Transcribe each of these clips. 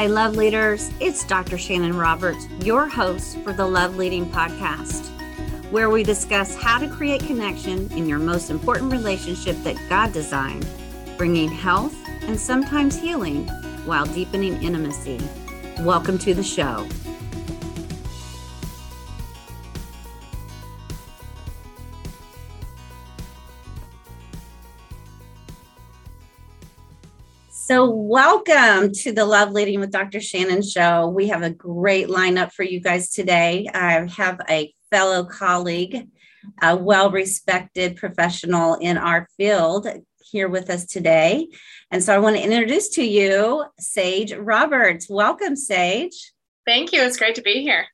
Hi, love leaders. It's Dr. Shannon Roberts, your host for the Love Leading Podcast, where we discuss how to create connection in your most important relationship that God designed, bringing health and sometimes healing while deepening intimacy. Welcome to the show. So, welcome to the Love Leading with Dr. Shannon show. We have a great lineup for you guys today. I have a fellow colleague, a well respected professional in our field here with us today. And so, I want to introduce to you Sage Roberts. Welcome, Sage. Thank you. It's great to be here.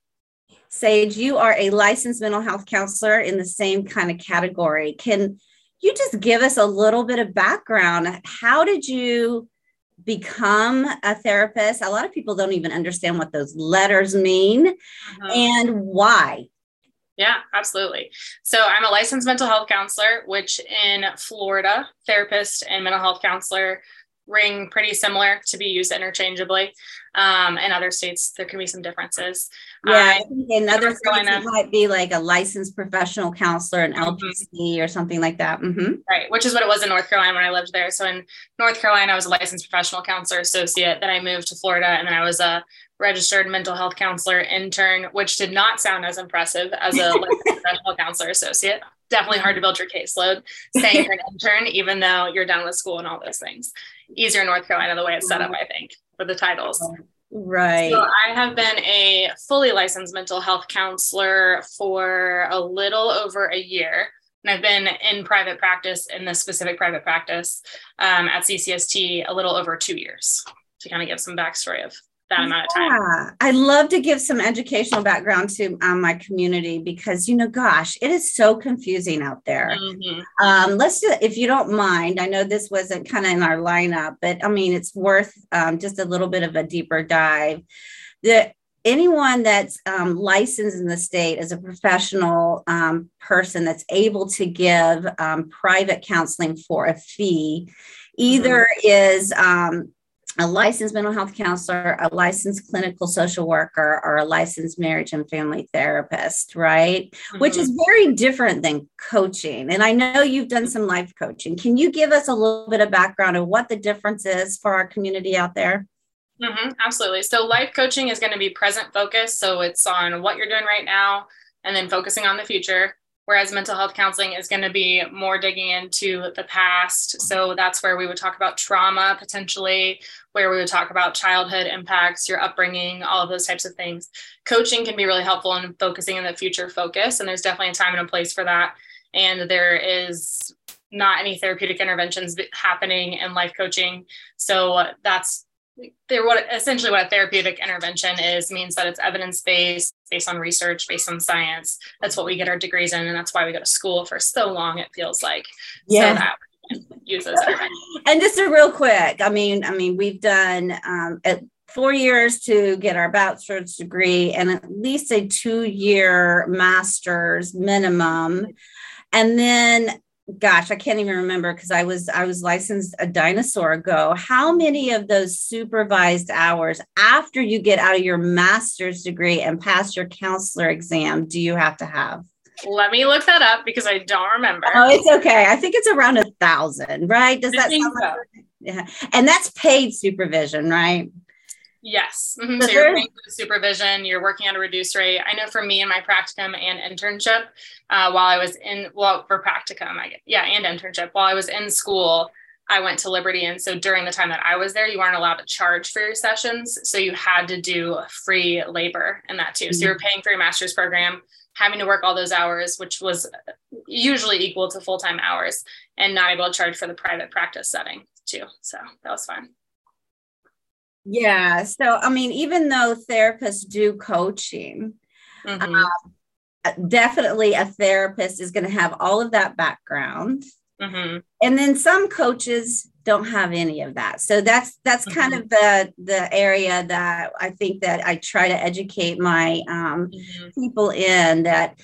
Sage, you are a licensed mental health counselor in the same kind of category. Can you just give us a little bit of background? How did you become a therapist. A lot of people don't even understand what those letters mean uh-huh. and why. Yeah, absolutely. So I'm a licensed mental health counselor, which in Florida, therapist and mental health counselor ring pretty similar to be used interchangeably. Um, in other states, there can be some differences. Yeah, in other states it might be like a licensed professional counselor, an mm-hmm. LPC or something like that. Mm-hmm. Right, which is what it was in North Carolina when I lived there. So in North Carolina, I was a licensed professional counselor associate. Then I moved to Florida, and then I was a registered mental health counselor intern, which did not sound as impressive as a licensed professional counselor associate. Definitely hard to build your caseload saying you're an intern, even though you're done with school and all those things. Easier North Carolina, the way it's set up, I think, for the titles. Right. So I have been a fully licensed mental health counselor for a little over a year. And I've been in private practice in this specific private practice um, at CCST a little over two years to kind of give some backstory of that amount of time. Yeah, I love to give some educational background to um, my community because you know, gosh, it is so confusing out there. Mm-hmm. Um, let's do, if you don't mind. I know this wasn't kind of in our lineup, but I mean, it's worth um, just a little bit of a deeper dive. The anyone that's um, licensed in the state as a professional um, person that's able to give um, private counseling for a fee either mm-hmm. is um, a licensed mental health counselor, a licensed clinical social worker, or a licensed marriage and family therapist, right? Mm-hmm. Which is very different than coaching. And I know you've done some life coaching. Can you give us a little bit of background of what the difference is for our community out there? Mm-hmm, absolutely. So, life coaching is going to be present focused. So, it's on what you're doing right now and then focusing on the future whereas mental health counseling is going to be more digging into the past. So that's where we would talk about trauma potentially, where we would talk about childhood impacts, your upbringing, all of those types of things. Coaching can be really helpful in focusing in the future focus, and there's definitely a time and a place for that. And there is not any therapeutic interventions happening in life coaching. So that's there what essentially what a therapeutic intervention is means that it's evidence based based on research based on science. That's what we get our degrees in and that's why we go to school for so long it feels like. Yeah. so that use those and just a real quick. I mean i mean we've done um, at four years to get our bachelor's degree and at least a two year master's minimum. And then gosh, I can't even remember because I was I was licensed a dinosaur ago. How many of those supervised hours after you get out of your master's degree and pass your counselor exam do you have to have? Let me look that up because I don't remember. Oh, it's okay. I think it's around a thousand, right? Does that sound so. like yeah. And that's paid supervision, right? Yes. Mm-hmm. So you're paying for supervision, you're working at a reduced rate. I know for me in my practicum and internship, uh, while I was in, well, for practicum, I yeah, and internship, while I was in school, I went to Liberty. And so during the time that I was there, you weren't allowed to charge for your sessions. So you had to do free labor in that too. Mm-hmm. So you were paying for your master's program, having to work all those hours, which was usually equal to full time hours, and not able to charge for the private practice setting too. So that was fun. Yeah. So, I mean, even though therapists do coaching, mm-hmm. um, definitely a therapist is going to have all of that background. Mm-hmm. And then some coaches don't have any of that. So that's that's mm-hmm. kind of the the area that I think that I try to educate my um, mm-hmm. people in that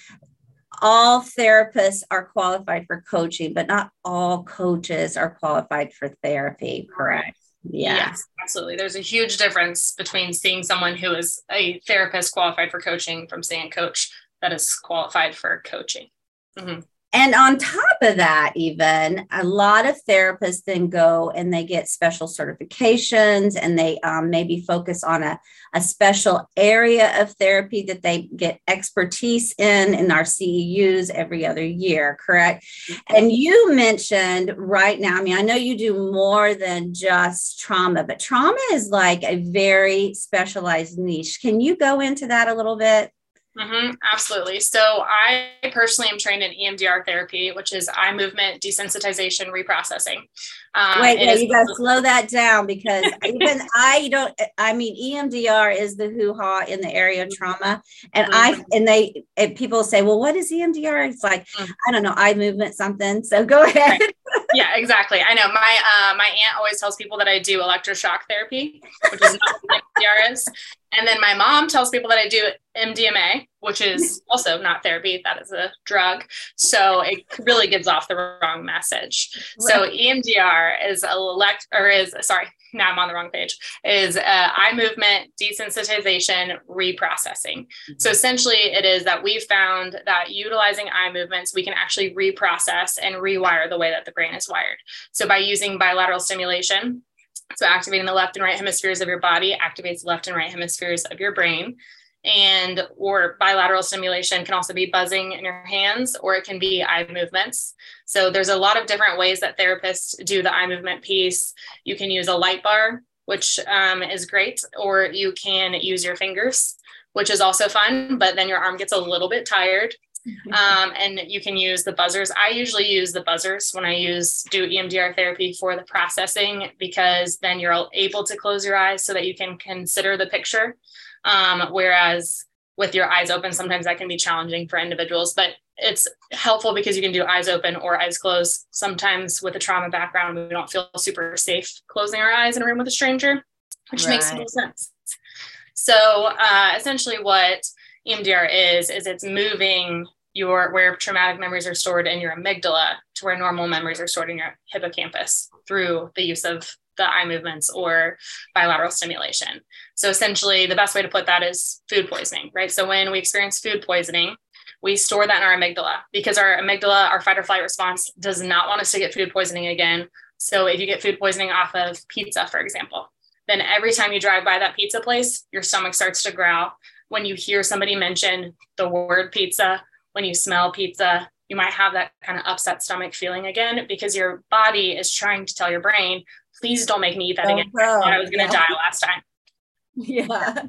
all therapists are qualified for coaching, but not all coaches are qualified for therapy. Correct. Yeah. Yes, absolutely. There's a huge difference between seeing someone who is a therapist qualified for coaching from seeing a coach that is qualified for coaching. Mm-hmm. And on top of that, even a lot of therapists then go and they get special certifications and they um, maybe focus on a, a special area of therapy that they get expertise in in our CEUs every other year, correct? Mm-hmm. And you mentioned right now, I mean, I know you do more than just trauma, but trauma is like a very specialized niche. Can you go into that a little bit? Mm-hmm, absolutely. So I personally am trained in EMDR therapy, which is eye movement desensitization reprocessing. Um, wait, you got to slow that down because even I don't. I mean, EMDR is the hoo ha in the area of trauma, and mm-hmm. I and they and people say, well, what is EMDR? It's like mm-hmm. I don't know, eye movement something. So go ahead. Right. Yeah, exactly. I know my uh, my aunt always tells people that I do electroshock therapy, which is not what EMDR is, and then my mom tells people that I do MDMA, which is also not therapy, that is a drug. So it really gives off the wrong message. Right. So EMDR is a elect or is sorry, now I'm on the wrong page, is uh, eye movement desensitization reprocessing. Mm-hmm. So essentially it is that we found that utilizing eye movements, we can actually reprocess and rewire the way that the brain is wired. So by using bilateral stimulation, so activating the left and right hemispheres of your body activates left and right hemispheres of your brain. And or bilateral stimulation can also be buzzing in your hands or it can be eye movements. So there's a lot of different ways that therapists do the eye movement piece. You can use a light bar, which um, is great, or you can use your fingers, which is also fun, but then your arm gets a little bit tired. Um, and you can use the buzzers. I usually use the buzzers when I use do EMDR therapy for the processing because then you're able to close your eyes so that you can consider the picture. Um, whereas with your eyes open, sometimes that can be challenging for individuals, but it's helpful because you can do eyes open or eyes closed. Sometimes with a trauma background, we don't feel super safe closing our eyes in a room with a stranger, which right. makes no sense. So uh, essentially, what EMDR is, is it's moving your where traumatic memories are stored in your amygdala to where normal memories are stored in your hippocampus through the use of the eye movements or bilateral stimulation. So essentially the best way to put that is food poisoning, right? So when we experience food poisoning, we store that in our amygdala because our amygdala, our fight or flight response does not want us to get food poisoning again. So if you get food poisoning off of pizza, for example, then every time you drive by that pizza place, your stomach starts to growl when you hear somebody mention the word pizza, when you smell pizza, you might have that kind of upset stomach feeling again because your body is trying to tell your brain, please don't make me eat that oh, again. I was going to yeah. die last time. Yeah.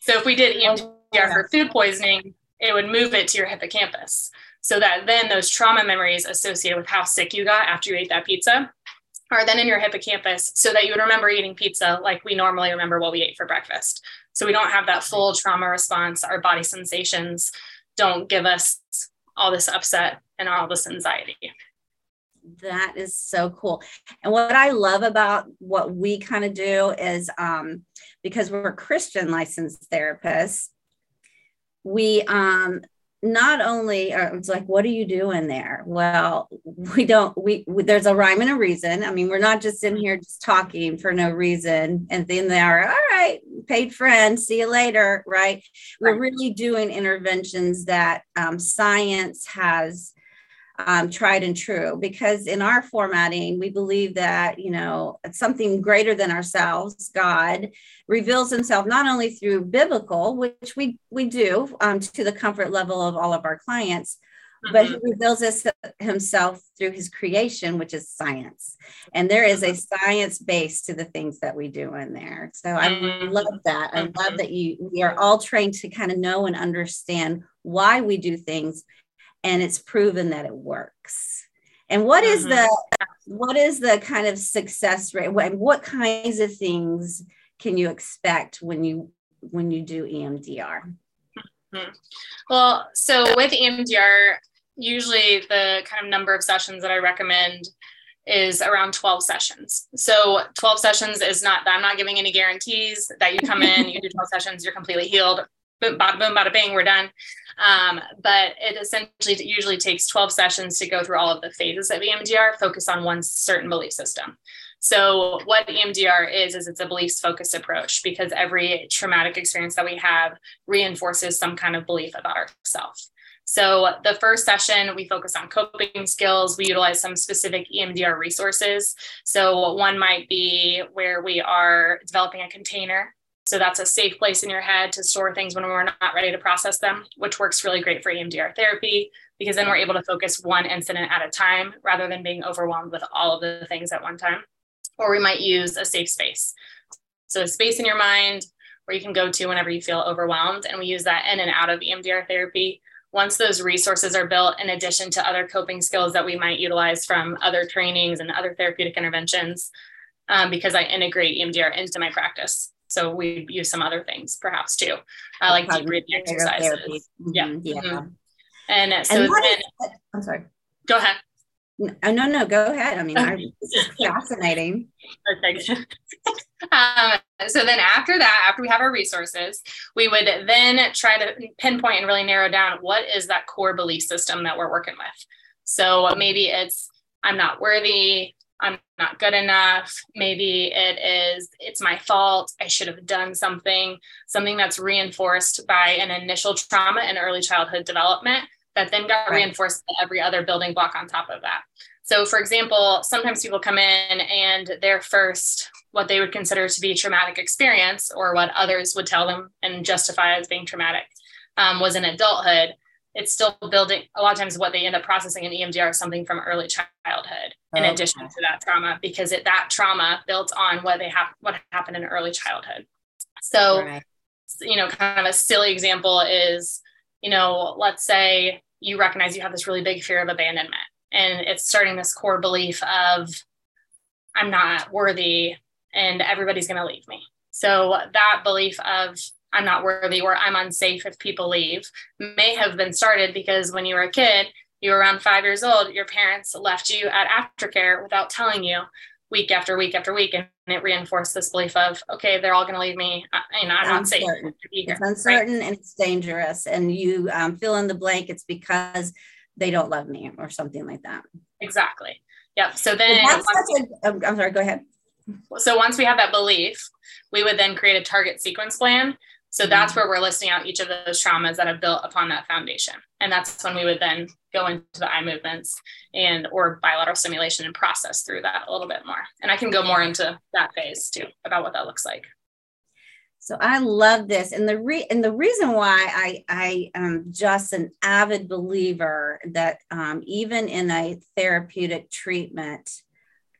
So if we did EMDR oh, yeah. for food poisoning, it would move it to your hippocampus so that then those trauma memories associated with how sick you got after you ate that pizza are then in your hippocampus so that you would remember eating pizza like we normally remember what we ate for breakfast. So we don't have that full trauma response. Our body sensations don't give us all this upset and all this anxiety. That is so cool. And what I love about what we kind of do is um, because we're Christian licensed therapists, we um, not only are, uh, it's like what are you doing there? Well we don't we, we, there's a rhyme and a reason. I mean we're not just in here just talking for no reason. And then they are all right paid friend see you later right, right. we're really doing interventions that um, science has um, tried and true because in our formatting we believe that you know something greater than ourselves god reveals himself not only through biblical which we we do um, to the comfort level of all of our clients but he mm-hmm. reveals us himself through his creation which is science and there is a mm-hmm. science base to the things that we do in there so i mm-hmm. love that i love that you we are all trained to kind of know and understand why we do things and it's proven that it works. And what mm-hmm. is the what is the kind of success rate? What, what kinds of things can you expect when you when you do EMDR? Mm-hmm. Well, so with EMDR, usually the kind of number of sessions that I recommend is around 12 sessions. So 12 sessions is not I'm not giving any guarantees that you come in, you do 12 sessions, you're completely healed. Boom, bada boom, bada bing, we're done. Um, but it essentially usually takes 12 sessions to go through all of the phases of EMDR, focus on one certain belief system. So, what EMDR is, is it's a beliefs focused approach because every traumatic experience that we have reinforces some kind of belief about ourselves. So, the first session, we focus on coping skills. We utilize some specific EMDR resources. So, one might be where we are developing a container. So, that's a safe place in your head to store things when we're not ready to process them, which works really great for EMDR therapy because then we're able to focus one incident at a time rather than being overwhelmed with all of the things at one time or we might use a safe space. So a space in your mind where you can go to whenever you feel overwhelmed. And we use that in and out of EMDR therapy. Once those resources are built, in addition to other coping skills that we might utilize from other trainings and other therapeutic interventions, um, because I integrate EMDR into my practice. So we use some other things perhaps too, uh, like deep breathing exercises. Mm-hmm. Yeah. yeah. Mm-hmm. And so and then, is, I'm sorry. Go ahead. No, oh, no, no, go ahead. I mean, I, this is fascinating. Perfect. um, so then after that, after we have our resources, we would then try to pinpoint and really narrow down what is that core belief system that we're working with. So maybe it's I'm not worthy, I'm not good enough. Maybe it is it's my fault. I should have done something, something that's reinforced by an initial trauma in early childhood development that then got right. reinforced by every other building block on top of that. So, for example, sometimes people come in and their first, what they would consider to be traumatic experience, or what others would tell them and justify as being traumatic, um, was in adulthood. It's still building. A lot of times, what they end up processing in EMDR is something from early childhood, in oh, okay. addition to that trauma, because it, that trauma built on what they have, what happened in early childhood. So, right. you know, kind of a silly example is, you know, let's say you recognize you have this really big fear of abandonment and it's starting this core belief of i'm not worthy and everybody's going to leave me so that belief of i'm not worthy or i'm unsafe if people leave may have been started because when you were a kid you were around five years old your parents left you at aftercare without telling you week after week after week and it reinforced this belief of okay they're all going to leave me you know i'm not safe. it's uncertain right? and it's dangerous and you um, fill in the blank it's because they don't love me or something like that. Exactly. Yep. So then a, i'm sorry go ahead. So once we have that belief we would then create a target sequence plan so that's mm-hmm. where we're listing out each of those traumas that have built upon that foundation. And that's when we would then go into the eye movements and or bilateral stimulation and process through that a little bit more. And I can go more into that phase too about what that looks like. So I love this, and the re- and the reason why I I am just an avid believer that um, even in a therapeutic treatment,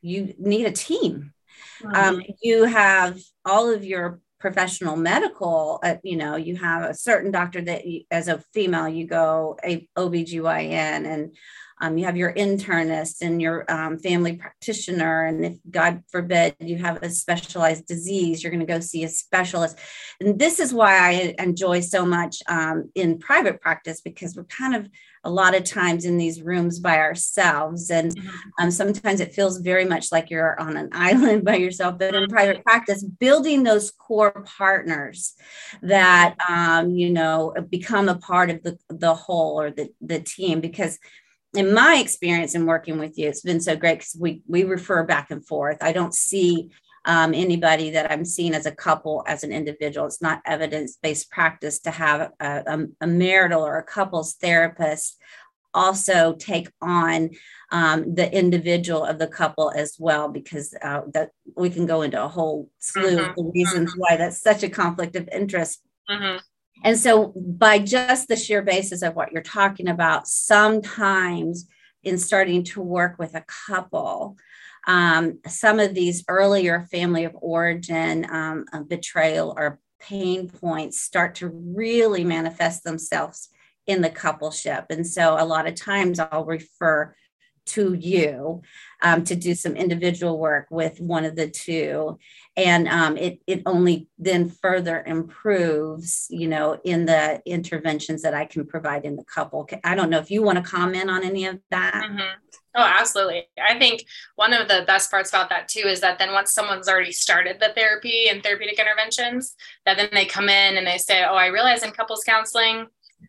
you need a team. Mm-hmm. Um, you have all of your professional medical uh, you know you have a certain doctor that you, as a female you go a obgyn and um, you have your internist and your um, family practitioner and if god forbid you have a specialized disease you're going to go see a specialist. And this is why i enjoy so much um, in private practice because we're kind of a lot of times in these rooms by ourselves. And mm-hmm. um, sometimes it feels very much like you're on an island by yourself. But in private practice, building those core partners that, um, you know, become a part of the, the whole or the, the team, because in my experience in working with you, it's been so great because we we refer back and forth. I don't see um, anybody that I'm seeing as a couple, as an individual. It's not evidence based practice to have a, a, a, marital or a couples therapist also take on um, the individual of the couple as well, because uh, that we can go into a whole slew mm-hmm. of reasons mm-hmm. why that's such a conflict of interest. Mm-hmm. And so, by just the sheer basis of what you're talking about, sometimes in starting to work with a couple, um, some of these earlier family of origin um, betrayal or pain points start to really manifest themselves in the coupleship. And so a lot of times I'll refer to you um, to do some individual work with one of the two. And um, it, it only then further improves you know in the interventions that i can provide in the couple. I don't know if you want to comment on any of that. Mm-hmm. oh absolutely. I think one of the best parts about that too is that then once someone's already started the therapy and therapeutic interventions that then they come in and they say oh i realize in couples counseling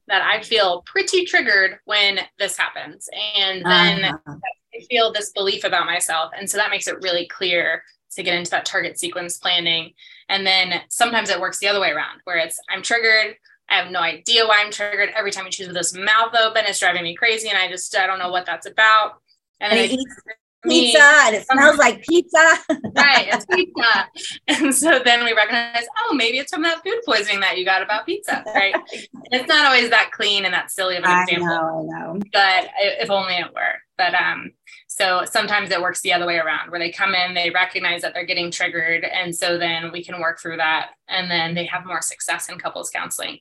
that I feel pretty triggered when this happens. And then uh-huh I feel this belief about myself. And so that makes it really clear to get into that target sequence planning. And then sometimes it works the other way around, where it's I'm triggered. I have no idea why I'm triggered. Every time he chews with this mouth open, it's driving me crazy. And I just I don't know what that's about. And, and then pizza and it smells like pizza. right, it's pizza. And so then we recognize, oh, maybe it's from that food poisoning that you got about pizza, right? it's not always that clean and that silly of an example. I know, I know. But if only it were. But um, so sometimes it works the other way around where they come in, they recognize that they're getting triggered. And so then we can work through that. And then they have more success in couples counseling.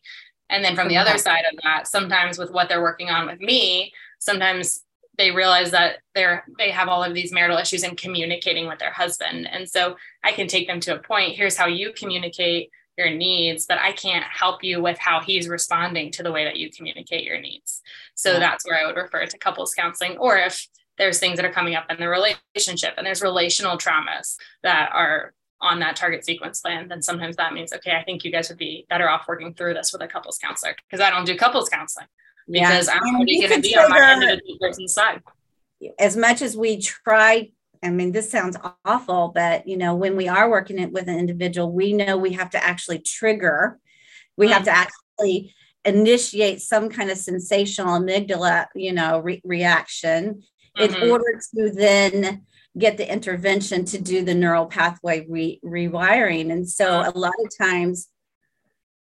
And then from the other side of that, sometimes with what they're working on with me, sometimes they realize that they're they have all of these marital issues in communicating with their husband. And so i can take them to a point here's how you communicate your needs but i can't help you with how he's responding to the way that you communicate your needs. So yeah. that's where i would refer to couples counseling or if there's things that are coming up in the relationship and there's relational traumas that are on that target sequence plan, then sometimes that means, okay, I think you guys would be better off working through this with a couples counselor because I don't do couples counseling because yeah. I'm already going to be on my individual person's side. As much as we try, I mean, this sounds awful, but you know, when we are working it with an individual, we know we have to actually trigger, we mm. have to actually initiate some kind of sensational amygdala, you know, re- reaction mm-hmm. in order to then get the intervention to do the neural pathway re- rewiring. And so mm. a lot of times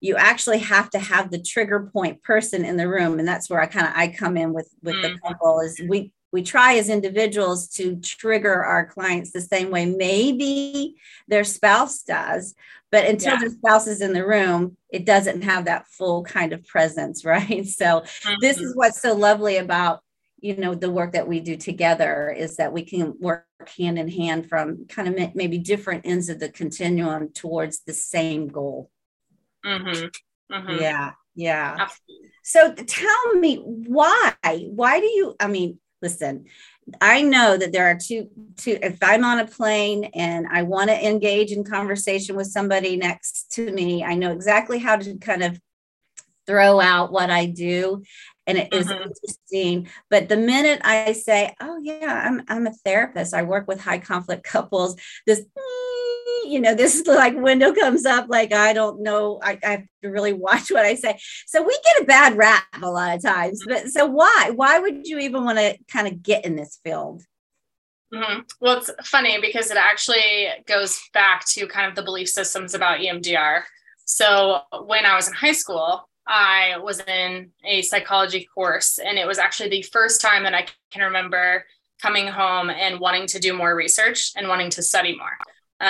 you actually have to have the trigger point person in the room and that's where i kind of i come in with with mm-hmm. the couple is we we try as individuals to trigger our clients the same way maybe their spouse does but until yeah. the spouse is in the room it doesn't have that full kind of presence right so mm-hmm. this is what's so lovely about you know the work that we do together is that we can work hand in hand from kind of maybe different ends of the continuum towards the same goal Mm-hmm. Mm-hmm. Yeah, yeah. Absolutely. So tell me why? Why do you? I mean, listen. I know that there are two two. If I'm on a plane and I want to engage in conversation with somebody next to me, I know exactly how to kind of throw out what I do and it is mm-hmm. interesting. But the minute I say, "Oh yeah, I'm I'm a therapist. I work with high conflict couples," this you know, this like window comes up, like I don't know, I, I, have to really watch what I say. So we get a bad rap a lot of times. But so why? Why would you even want to kind of get in this field? Mm-hmm. Well, it's funny because it actually goes back to kind of the belief systems about EMDR. So when I was in high school, I was in a psychology course, and it was actually the first time that I can remember coming home and wanting to do more research and wanting to study more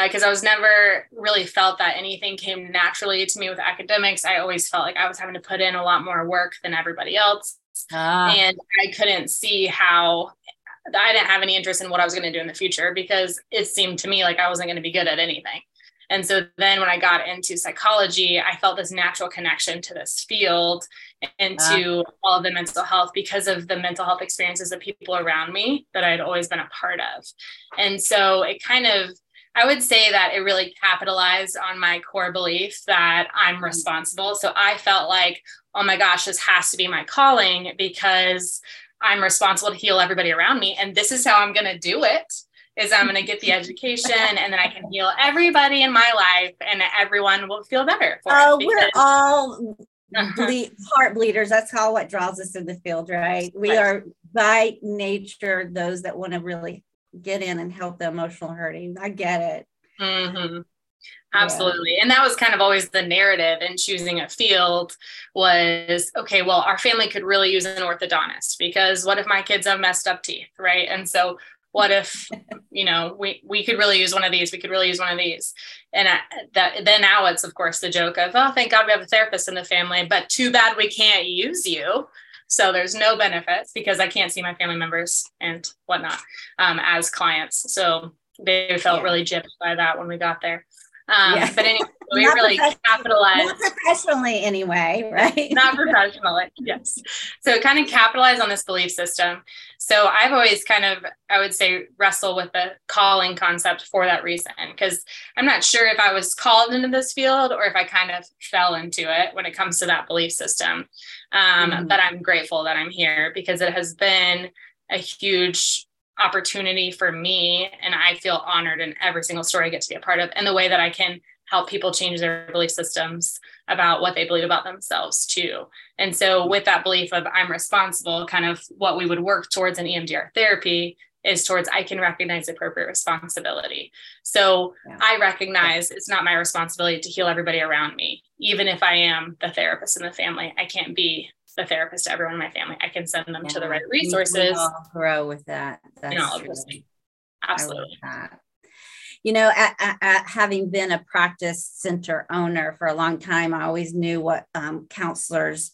because uh, I was never really felt that anything came naturally to me with academics. I always felt like I was having to put in a lot more work than everybody else. Ah. And I couldn't see how I didn't have any interest in what I was going to do in the future because it seemed to me like I wasn't going to be good at anything. And so then when I got into psychology, I felt this natural connection to this field and to all of the mental health because of the mental health experiences of people around me that I'd always been a part of. And so it kind of I would say that it really capitalized on my core belief that I'm mm-hmm. responsible. So I felt like, oh my gosh, this has to be my calling because I'm responsible to heal everybody around me. And this is how I'm going to do it is I'm going to get the education and then I can heal everybody in my life and everyone will feel better. oh, we're all ble- heart bleeders. That's how what draws us in the field, right? We right. are by nature those that want to really get in and help the emotional hurting. I get it. Mm-hmm. Absolutely. Yeah. And that was kind of always the narrative in choosing a field was okay, well, our family could really use an orthodontist because what if my kids have messed up teeth, right? And so what if you know we we could really use one of these we could really use one of these and I, that then now it's of course the joke of oh thank god we have a therapist in the family but too bad we can't use you so there's no benefits because I can't see my family members and whatnot um, as clients. So they felt yeah. really gypped by that when we got there. Um, yeah. But anyway, we really capitalized. Not professionally, anyway, right? not professionally, yes. So kind of capitalize on this belief system. So I've always kind of, I would say, wrestle with the calling concept for that reason, because I'm not sure if I was called into this field or if I kind of fell into it when it comes to that belief system. Um, mm-hmm. But I'm grateful that I'm here because it has been a huge opportunity for me and i feel honored in every single story i get to be a part of and the way that i can help people change their belief systems about what they believe about themselves too and so with that belief of i'm responsible kind of what we would work towards in emdr therapy is towards I can recognize appropriate responsibility. So yeah. I recognize it's not my responsibility to heal everybody around me. Even if I am the therapist in the family, I can't be the therapist to everyone in my family. I can send them yeah. to the right resources. grow with that. That's all things. Absolutely. You know, at, at, at having been a practice center owner for a long time, I always knew what um, counselors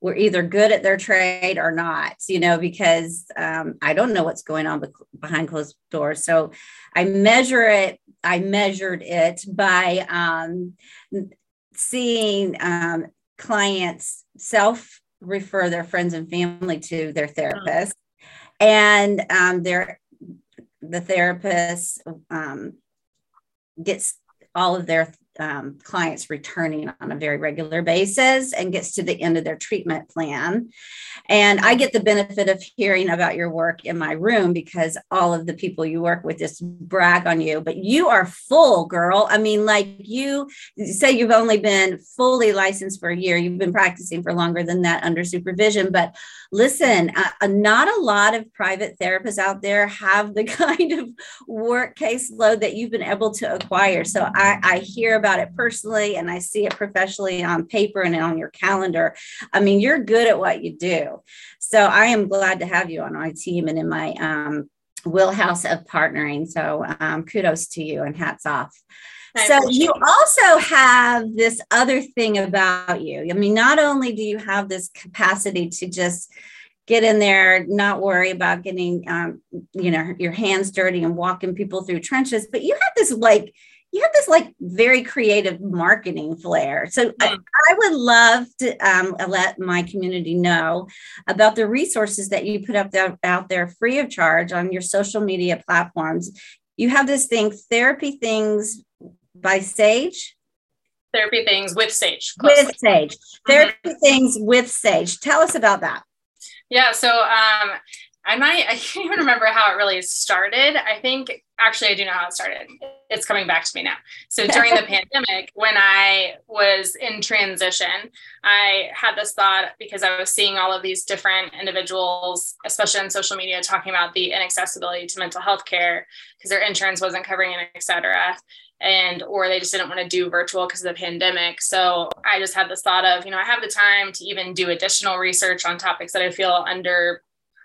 were either good at their trade or not, you know, because um, I don't know what's going on behind closed doors. So I measure it, I measured it by um, seeing um, clients self refer their friends and family to their therapist. And um, their the therapist um, gets all of their um, clients returning on a very regular basis and gets to the end of their treatment plan. And I get the benefit of hearing about your work in my room because all of the people you work with just brag on you, but you are full, girl. I mean, like you say you've only been fully licensed for a year, you've been practicing for longer than that under supervision. But listen, uh, not a lot of private therapists out there have the kind of work caseload that you've been able to acquire. So I, I hear about it personally and I see it professionally on paper and on your calendar. I mean, you're good at what you do. So I am glad to have you on my team and in my um, wheelhouse of partnering. So um, kudos to you and hats off. so you also have this other thing about you. I mean, not only do you have this capacity to just get in there, not worry about getting, um, you know, your hands dirty and walking people through trenches, but you have this like you have this like very creative marketing flair. So mm-hmm. I, I, would love to um, let my community know about the resources that you put up there, out there free of charge on your social media platforms. You have this thing, Therapy Things by Sage. Therapy Things with Sage. Closely. With Sage. Mm-hmm. Therapy Things with Sage. Tell us about that. Yeah. So um, I might, I can't even remember how it really started. I think actually I do know how it started. It's coming back to me now. So during the pandemic, when I was in transition, I had this thought because I was seeing all of these different individuals, especially on social media, talking about the inaccessibility to mental health care because their insurance wasn't covering it, et cetera. And or they just didn't want to do virtual because of the pandemic. So I just had this thought of, you know, I have the time to even do additional research on topics that I feel under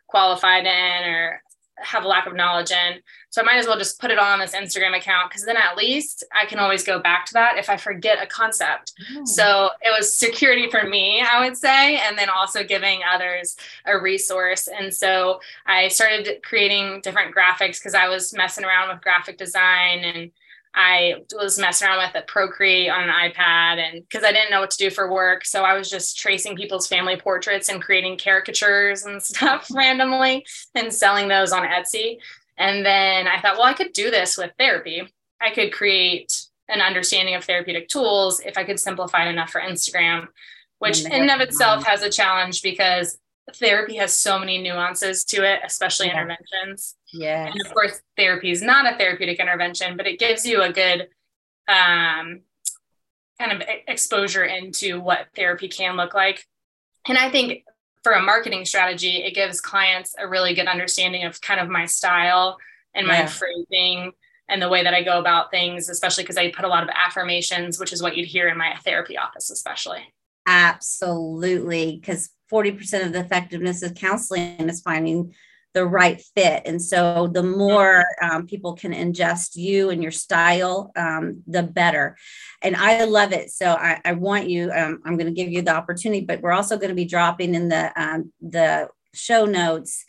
qualified in or have a lack of knowledge in. So I might as well just put it on this Instagram account because then at least I can always go back to that if I forget a concept. Oh. So it was security for me, I would say, and then also giving others a resource. And so I started creating different graphics because I was messing around with graphic design and I was messing around with it Procreate on an iPad and because I didn't know what to do for work. So I was just tracing people's family portraits and creating caricatures and stuff randomly and selling those on Etsy. And then I thought, well, I could do this with therapy. I could create an understanding of therapeutic tools if I could simplify it enough for Instagram, which in and of itself has a challenge because therapy has so many nuances to it, especially yeah. interventions. Yeah. And of course, therapy is not a therapeutic intervention, but it gives you a good um, kind of exposure into what therapy can look like. And I think for a marketing strategy, it gives clients a really good understanding of kind of my style and my yeah. phrasing and the way that I go about things, especially because I put a lot of affirmations, which is what you'd hear in my therapy office, especially. Absolutely. Because 40% of the effectiveness of counseling is finding the right fit. And so the more um, people can ingest you and your style, um, the better. And I love it. So I, I want you, um, I'm going to give you the opportunity, but we're also going to be dropping in the, um, the show notes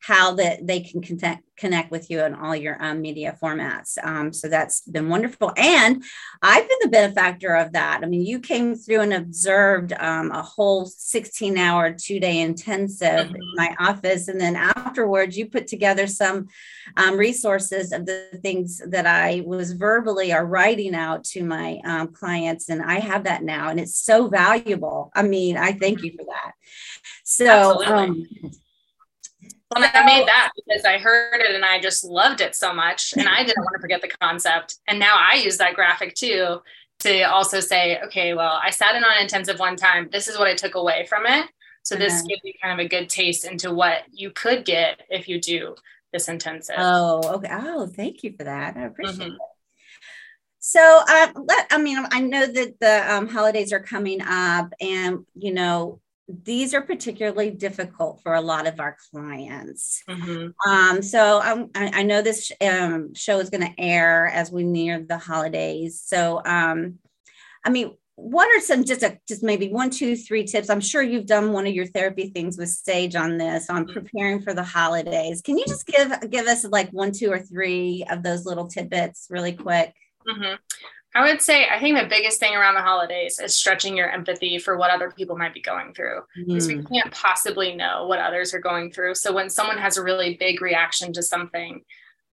how that they can connect connect with you in all your um, media formats. Um, so that's been wonderful, and I've been the benefactor of that. I mean, you came through and observed um, a whole 16 hour, two day intensive mm-hmm. in my office, and then afterwards, you put together some um, resources of the things that I was verbally or writing out to my um, clients, and I have that now, and it's so valuable. I mean, I thank you for that. So Well, I made that because I heard it and I just loved it so much. And I didn't want to forget the concept. And now I use that graphic too to also say, okay, well, I sat in on intensive one time. This is what I took away from it. So this uh-huh. gives you kind of a good taste into what you could get if you do this intensive. Oh, okay. Oh, thank you for that. I appreciate mm-hmm. it. So, uh, let, I mean, I know that the um, holidays are coming up, and you know, these are particularly difficult for a lot of our clients. Mm-hmm. Um, so um, I, I, know this um, show is going to air as we near the holidays. So, um, I mean, what are some just a just maybe one, two, three tips? I'm sure you've done one of your therapy things with Sage on this on mm-hmm. preparing for the holidays. Can you just give give us like one, two, or three of those little tidbits really quick? Mm-hmm. I would say I think the biggest thing around the holidays is stretching your empathy for what other people might be going through because mm. we can't possibly know what others are going through. So when someone has a really big reaction to something,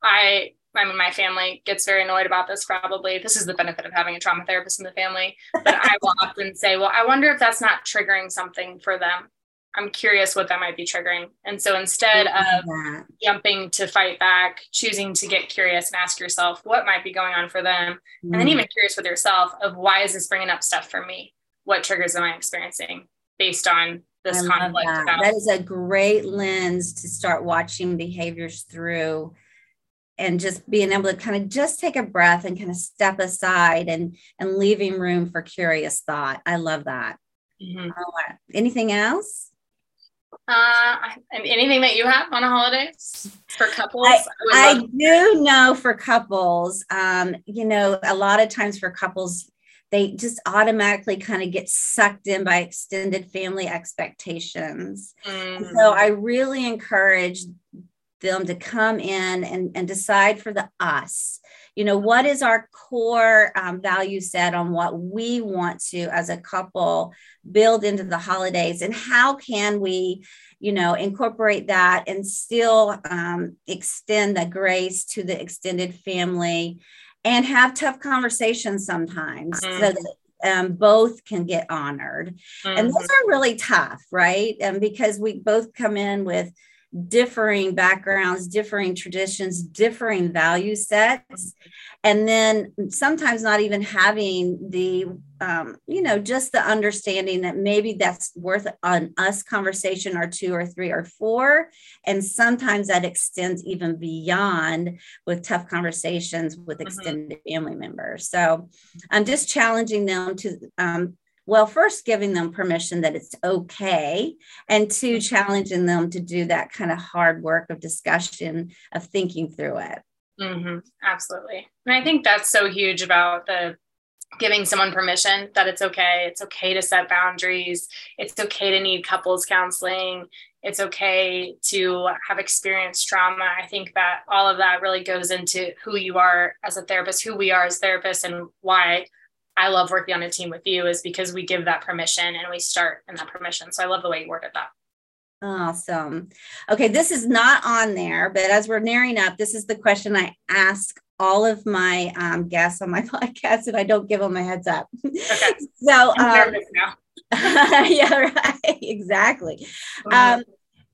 I I mean my family gets very annoyed about this probably. This is the benefit of having a trauma therapist in the family. But I will often say, well, I wonder if that's not triggering something for them. I'm curious what that might be triggering. And so instead of that. jumping to fight back, choosing to get curious and ask yourself what might be going on for them. Mm. And then mm. even curious with yourself of why is this bringing up stuff for me? What triggers am I experiencing based on this I conflict? That. About- that is a great lens to start watching behaviors through and just being able to kind of just take a breath and kind of step aside and and leaving room for curious thought. I love that. Mm-hmm. anything else? Uh, anything that you have on a holidays for couples? I, I, I do know for couples, um, you know, a lot of times for couples, they just automatically kind of get sucked in by extended family expectations. Mm. So I really encourage them to come in and, and decide for the us you know what is our core um, value set on what we want to as a couple build into the holidays and how can we you know incorporate that and still um, extend the grace to the extended family and have tough conversations sometimes mm-hmm. so that um, both can get honored mm-hmm. and those are really tough right and because we both come in with differing backgrounds, differing traditions, differing value sets, and then sometimes not even having the, um, you know, just the understanding that maybe that's worth an us conversation or two or three or four. And sometimes that extends even beyond with tough conversations with mm-hmm. extended mm-hmm. family members. So I'm just challenging them to um, well first giving them permission that it's okay and two mm-hmm. challenging them to do that kind of hard work of discussion of thinking through it. Mm-hmm. absolutely. And i think that's so huge about the giving someone permission that it's okay. It's okay to set boundaries. It's okay to need couples counseling. It's okay to have experienced trauma. I think that all of that really goes into who you are as a therapist who we are as therapists and why I love working on a team with you is because we give that permission and we start in that permission. So I love the way you worded that. Awesome. Okay, this is not on there, but as we're nearing up, this is the question I ask all of my um, guests on my podcast, and I don't give them a heads up. Okay. so, um, yeah, right, exactly. Um,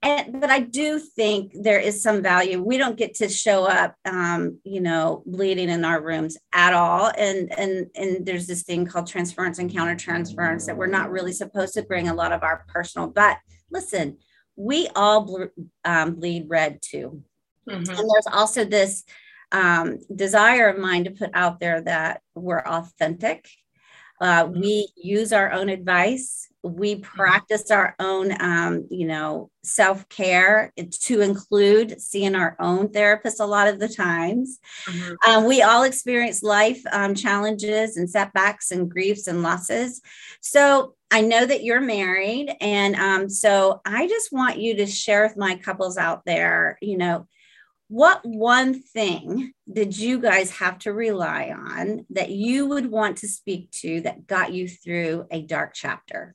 and but I do think there is some value. We don't get to show up, um, you know, bleeding in our rooms at all. And and and there's this thing called transference and countertransference that we're not really supposed to bring a lot of our personal. But listen, we all ble- um, bleed red too, mm-hmm. and there's also this um, desire of mine to put out there that we're authentic. Uh, mm-hmm. we use our own advice we mm-hmm. practice our own um, you know self-care to include seeing our own therapist a lot of the times mm-hmm. um, we all experience life um, challenges and setbacks and griefs and losses so i know that you're married and um, so i just want you to share with my couples out there you know what one thing did you guys have to rely on that you would want to speak to that got you through a dark chapter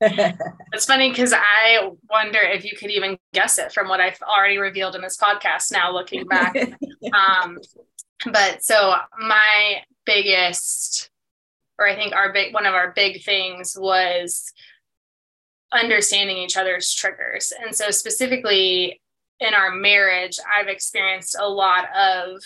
it's funny because I wonder if you could even guess it from what I've already revealed in this podcast now looking back. um, but so my biggest, or I think our big, one of our big things was understanding each other's triggers. And so, specifically in our marriage, I've experienced a lot of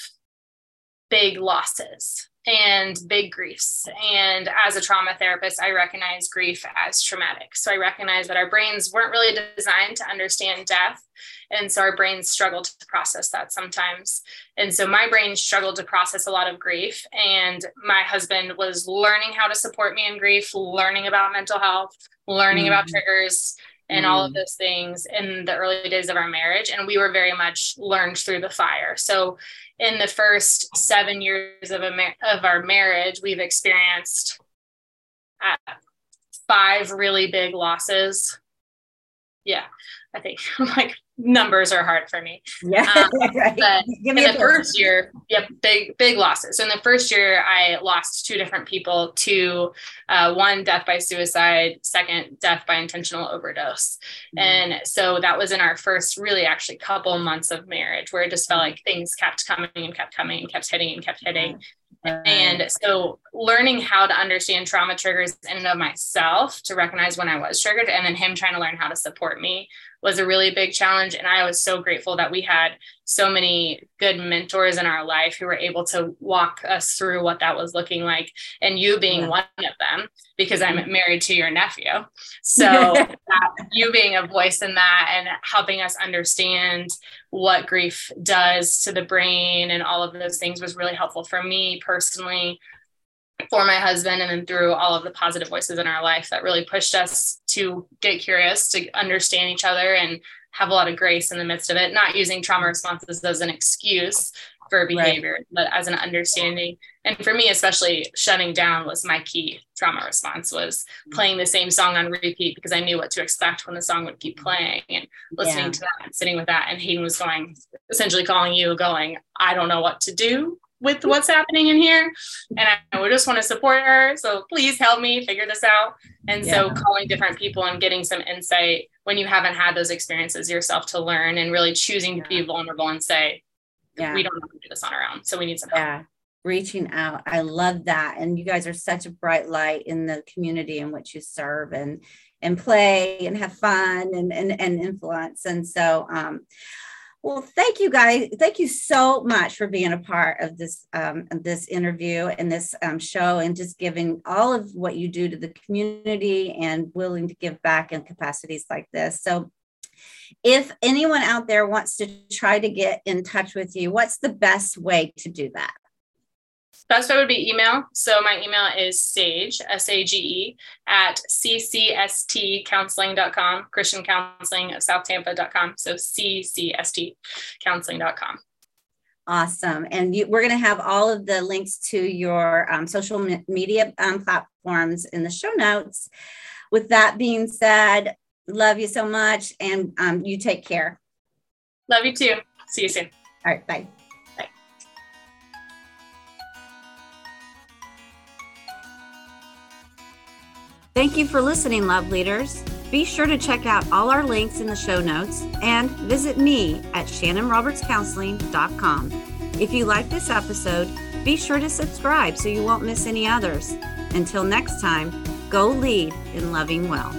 big losses and big griefs. And as a trauma therapist, I recognize grief as traumatic. So I recognize that our brains weren't really designed to understand death. And so our brains struggle to process that sometimes. And so my brain struggled to process a lot of grief. And my husband was learning how to support me in grief, learning about mental health, learning mm-hmm. about triggers and all of mm. those things in the early days of our marriage and we were very much learned through the fire so in the first seven years of, a of our marriage we've experienced uh, five really big losses yeah i think like numbers are hard for me. Yeah. Um, right. But in the first year, yep, big, big losses. So in the first year, I lost two different people to uh, one death by suicide, second death by intentional overdose. Mm-hmm. And so that was in our first really actually couple months of marriage where it just felt like things kept coming and kept coming and kept hitting and kept hitting. And so learning how to understand trauma triggers in and of myself to recognize when I was triggered and then him trying to learn how to support me was a really big challenge. And I was so grateful that we had so many good mentors in our life who were able to walk us through what that was looking like. And you being yeah. one of them, because I'm mm-hmm. married to your nephew. So you being a voice in that and helping us understand what grief does to the brain and all of those things was really helpful for me personally for my husband and then through all of the positive voices in our life that really pushed us to get curious to understand each other and have a lot of grace in the midst of it. Not using trauma responses as an excuse for behavior right. but as an understanding. And for me especially shutting down was my key trauma response was mm-hmm. playing the same song on repeat because i knew what to expect when the song would keep mm-hmm. playing and listening yeah. to that and sitting with that. And hayden was going essentially calling you going i don't know what to do with what's happening in here and I would just want to support her. So please help me figure this out. And yeah. so calling different people and getting some insight when you haven't had those experiences yourself to learn and really choosing yeah. to be vulnerable and say, yeah. we don't know how to do this on our own. So we need some help. Yeah. Reaching out. I love that. And you guys are such a bright light in the community in which you serve and and play and have fun and and, and influence. And so um well, thank you guys. Thank you so much for being a part of this um, this interview and this um, show, and just giving all of what you do to the community and willing to give back in capacities like this. So, if anyone out there wants to try to get in touch with you, what's the best way to do that? Best way would be email. So my email is sage, S A G E, at ccstcounseling.com, Christian Counseling of South Tampa.com. So ccstcounseling.com. Awesome. And you, we're going to have all of the links to your um, social media um, platforms in the show notes. With that being said, love you so much and um, you take care. Love you too. See you soon. All right. Bye. Thank you for listening, love leaders. Be sure to check out all our links in the show notes and visit me at shannonrobertscounseling.com. If you like this episode, be sure to subscribe so you won't miss any others. Until next time, go lead in loving well.